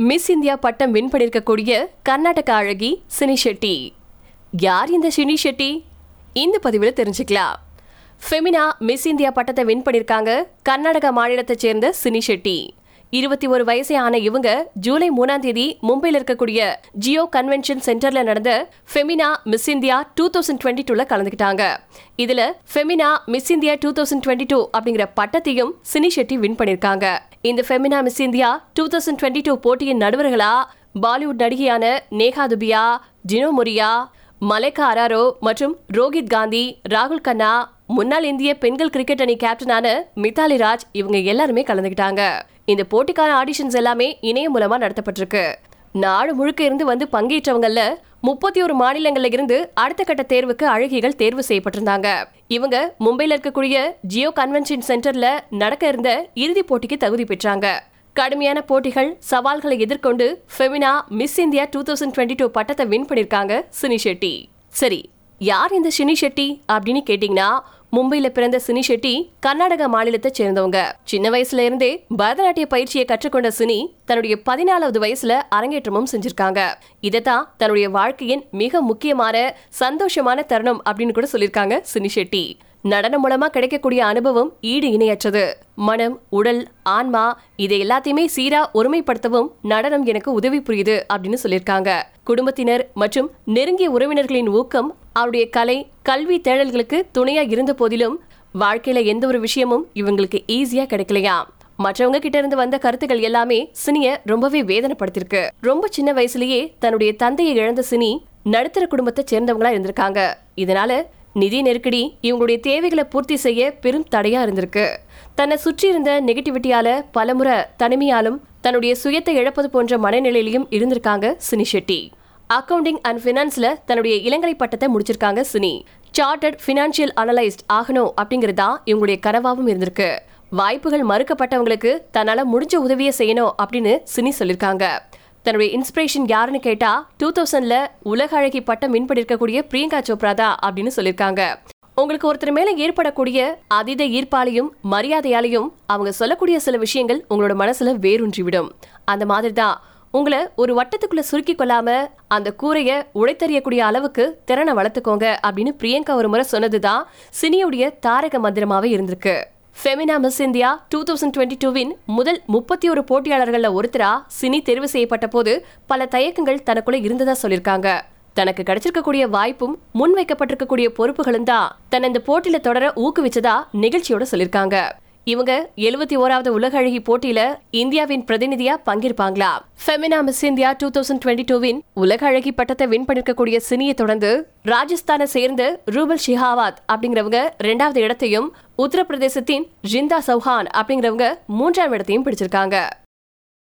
Miss India பட்டம் win பண்ணிருக்கக்கூடிய கர்நாடக அழகி சினி ஷெட்டி. யார் இந்த சினி ஷெட்டி? இந்த பதிவில் தெரிஞ்சுக்கலாம். ஃபெமினா மிஸ் இந்தியா பட்டத்தை வின் பண்ணியிருக்காங்க கர்நாடக மாநிலத்தைச் சேர்ந்த சினி ஷெட்டி. இருபத்தி ஒரு வயசே ஆன இவங்க ஜூலை மூணாம் தேதி மும்பையில் இருக்கக்கூடிய ஜியோ கன்வென்ஷன் சென்டர்ல நடந்த Femina Miss India two thousand twenty டூல கலந்துக்கிட்டாங்க இதுல Femina Miss India two thousand twenty two அப்படிங்கிற பட்டத்தையும் சினி ஷெட்டி வின் பண்ணிருக்காங்க. இந்த Femina Miss India two thousand twenty two போட்டியின் நடுவர்களா பாலிவுட் நடிகையான நேஹா துபியா ஜினோ மொரியா மலேகா அராரோ மற்றும் ரோஹித் காந்தி ராகுல் கண்ணா முன்னாள் இந்திய பெண்கள் கிரிக்கெட் அணி கேப்டனான மித்தாலி ராஜ் இவங்க எல்லாருமே கலந்துக்கிட்டாங்க இந்த போட்டிக்கான ஆடிஷன்ஸ் எல்லாமே இணையம் மூலமா நடத்தப்பட்டிருக்கு. நாடு முழுக்க இருந்து வந்து பங்கேற்றவங்கல்ல முப்பத்தி ஒரு மாநிலங்கள்ல இருந்து அடுத்த கட்ட தேர்வுக்கு அழகிகள் தேர்வு செய்யப்பட்டிருந்தாங்க. இவங்க மும்பையில இருக்கக்கூடிய ஜியோ கன்வென்ஷன் சென்டர்ல நடக்க இருந்த இறுதிப் போட்டிக்கு தகுதி பெற்றாங்க. கடுமையான போட்டிகள் சவால்களை எதிர்கொண்டு Femina Miss India two thousand twenty two பட்டத்தை வின் பண்ணிருக்காங்க சினி ஷெட்டி. சரி யார் இந்த சினி ஷெட்டி அப்படின்னு கேட்டீங்கன்னா மும்பையில பிறந்த சினி ஷெட்டி கர்நாடக மாநிலத்தை சேர்ந்தவங்க. சின்ன வயசுல இருந்தே பரதநாட்டிய பயிற்சியை கற்றுக்கொண்ட சினி தன்னுடைய பதினாலாவது வயசுல அரங்கேற்றமும் செஞ்சிருக்காங்க. இதைத்தான் தன்னுடைய வாழ்க்கையின் மிக முக்கியமான சந்தோஷமான தருணம் அப்படின்னு கூட சொல்லியிருக்காங்க சினி ஷெட்டி. நடனம் மூலமா கிடைக்கக்கூடிய அனுபவம் ஈடு இணையற்றது. மனம் உடல் ஆன்மா இதை எல்லாத்தையுமே சீரா ஒருமைப்படுத்தவும் நடனம் எனக்கு உதவி புரியுது அப்படின்னு சொல்லியிருக்காங்க. குடும்பத்தினர் மற்றும் நெருங்கிய உறவினர்களின் ஊக்கம் அவருடைய கலை கல்வி தேடல்களுக்கு துணையா இருந்த போதிலும் வாழ்க்கையில எந்த ஒரு விஷயமும் இவங்களுக்கு ஈஸியா கிடைக்கலையா? மற்றவங்க கிட்ட இருந்து வந்த கருத்துக்கள் எல்லாமே சினிய ரொம்பவே வேதனைப்படுத்திருக்கு ரொம்ப சின்ன வயசுலயே தன்னுடைய தந்தையை இழந்த சினி நடுத்தர குடும்பத்தை சேர்ந்தவங்களா இருந்திருக்காங்க. இதனால நிதி நெருக்கடி இவங்களுடைய தேவைகளை பூர்த்தி செய்ய பெரும் தடையா இருந்திருக்கு. தன்னை சுற்றி இருந்த நெகட்டிவிட்டியால பலமுறை தனிமையாலும் தன்னுடைய சுயத்தை இழப்பது போன்ற மனநிலையிலையும் இருந்திருக்காங்க சினி ஷெட்டி. அக்கவுண்டிங் அண்ட் ஃபினான்ஸில் தன்னுடைய இளங்கலை பட்டத்தை முடிச்சிருக்காங்க சினி. சார்ட்டர்ட் ஃபினான்ஷியல் அனலைஸ்ட் ஆகணும் அப்படிங்கறதா இவங்களுடைய கனவாகவும் இருந்திருக்கு. வாய்ப்புகள் மறுக்கப்பட்டவங்களுக்கு தன்னால் முடிஞ்ச உதவியை செய்யணும் அப்படின்னு சினி சொல்லியிருக்காங்க தன்னுடைய இன்ஸ்பிரேஷன் யாருன்னு கேட்டா டூ தௌசண்ட்ல உலக அழகி பட்டம் வின் பண்ணிருக்கக்கூடிய பிரியங்கா சோப்ரா தான் அப்படின்னு சொல்லியிருக்காங்க உங்களுக்கு ஒருத்தர் மேல ஏற்படக்கூடிய அதீத ஈர்ப்பாலையும் மரியாதையாலையும் அவங்க சொல்லக்கூடிய சில விஷயங்கள் உங்களோட மனசுல வேரூன்றிவிடும். அந்த மாதிரி தான் உங்களை ஒரு வட்டத்துக்குள்ள சுருக்கி கொள்ளாம அந்த கூரைய உடைத்தறியக்கூடிய அளவுக்கு திறனை வளர்த்துக்கோங்க அப்படின்னு பிரியங்கா ஒரு முறை சொன்னதுதான் சினியுடைய தாரக மந்திரமாவே இருந்திருக்கு. Femina Miss India two thousand twenty டூவின் முதல் முப்பத்தி ஒரு போட்டியாளர்களில் ஒருத்தரா சினி தேர்வு செய்யப்பட்ட போது பல தயக்கங்கள் தனக்குள்ள இருந்ததா சொல்லியிருக்காங்க. தனக்கு கிடைச்சிருக்கக்கூடிய வாய்ப்பும் முன் வைக்கப்பட்டிருக்கக்கூடிய பொறுப்புகளும் தான் தன்னை இந்த போட்டியில தொடர ஊக்குவிச்சதா நிகழ்ச்சியோட சொல்லியிருக்காங்க. இவங்க எழுபத்தி ஓராவது உலக அழகி போட்டியில இந்தியாவின் பிரதிநிதியா பங்கேற்பாங்களா? Femina Miss India two thousand twenty டூவின் உலக அழகி பட்டத்தை வின் பண்ணிருக்கக்கூடிய சினியை தொடர்ந்து ராஜஸ்தானை சேர்ந்த ரூபல் ஷிஹாவாத் அப்படிங்கிறவங்க ரெண்டாவது இடத்தையும் உத்தரப்பிரதேசத்தின் ஜிந்தா சௌஹான் அப்படிங்கிறவங்க மூன்றாம் இடத்தையும் பிடிச்சிருக்காங்க.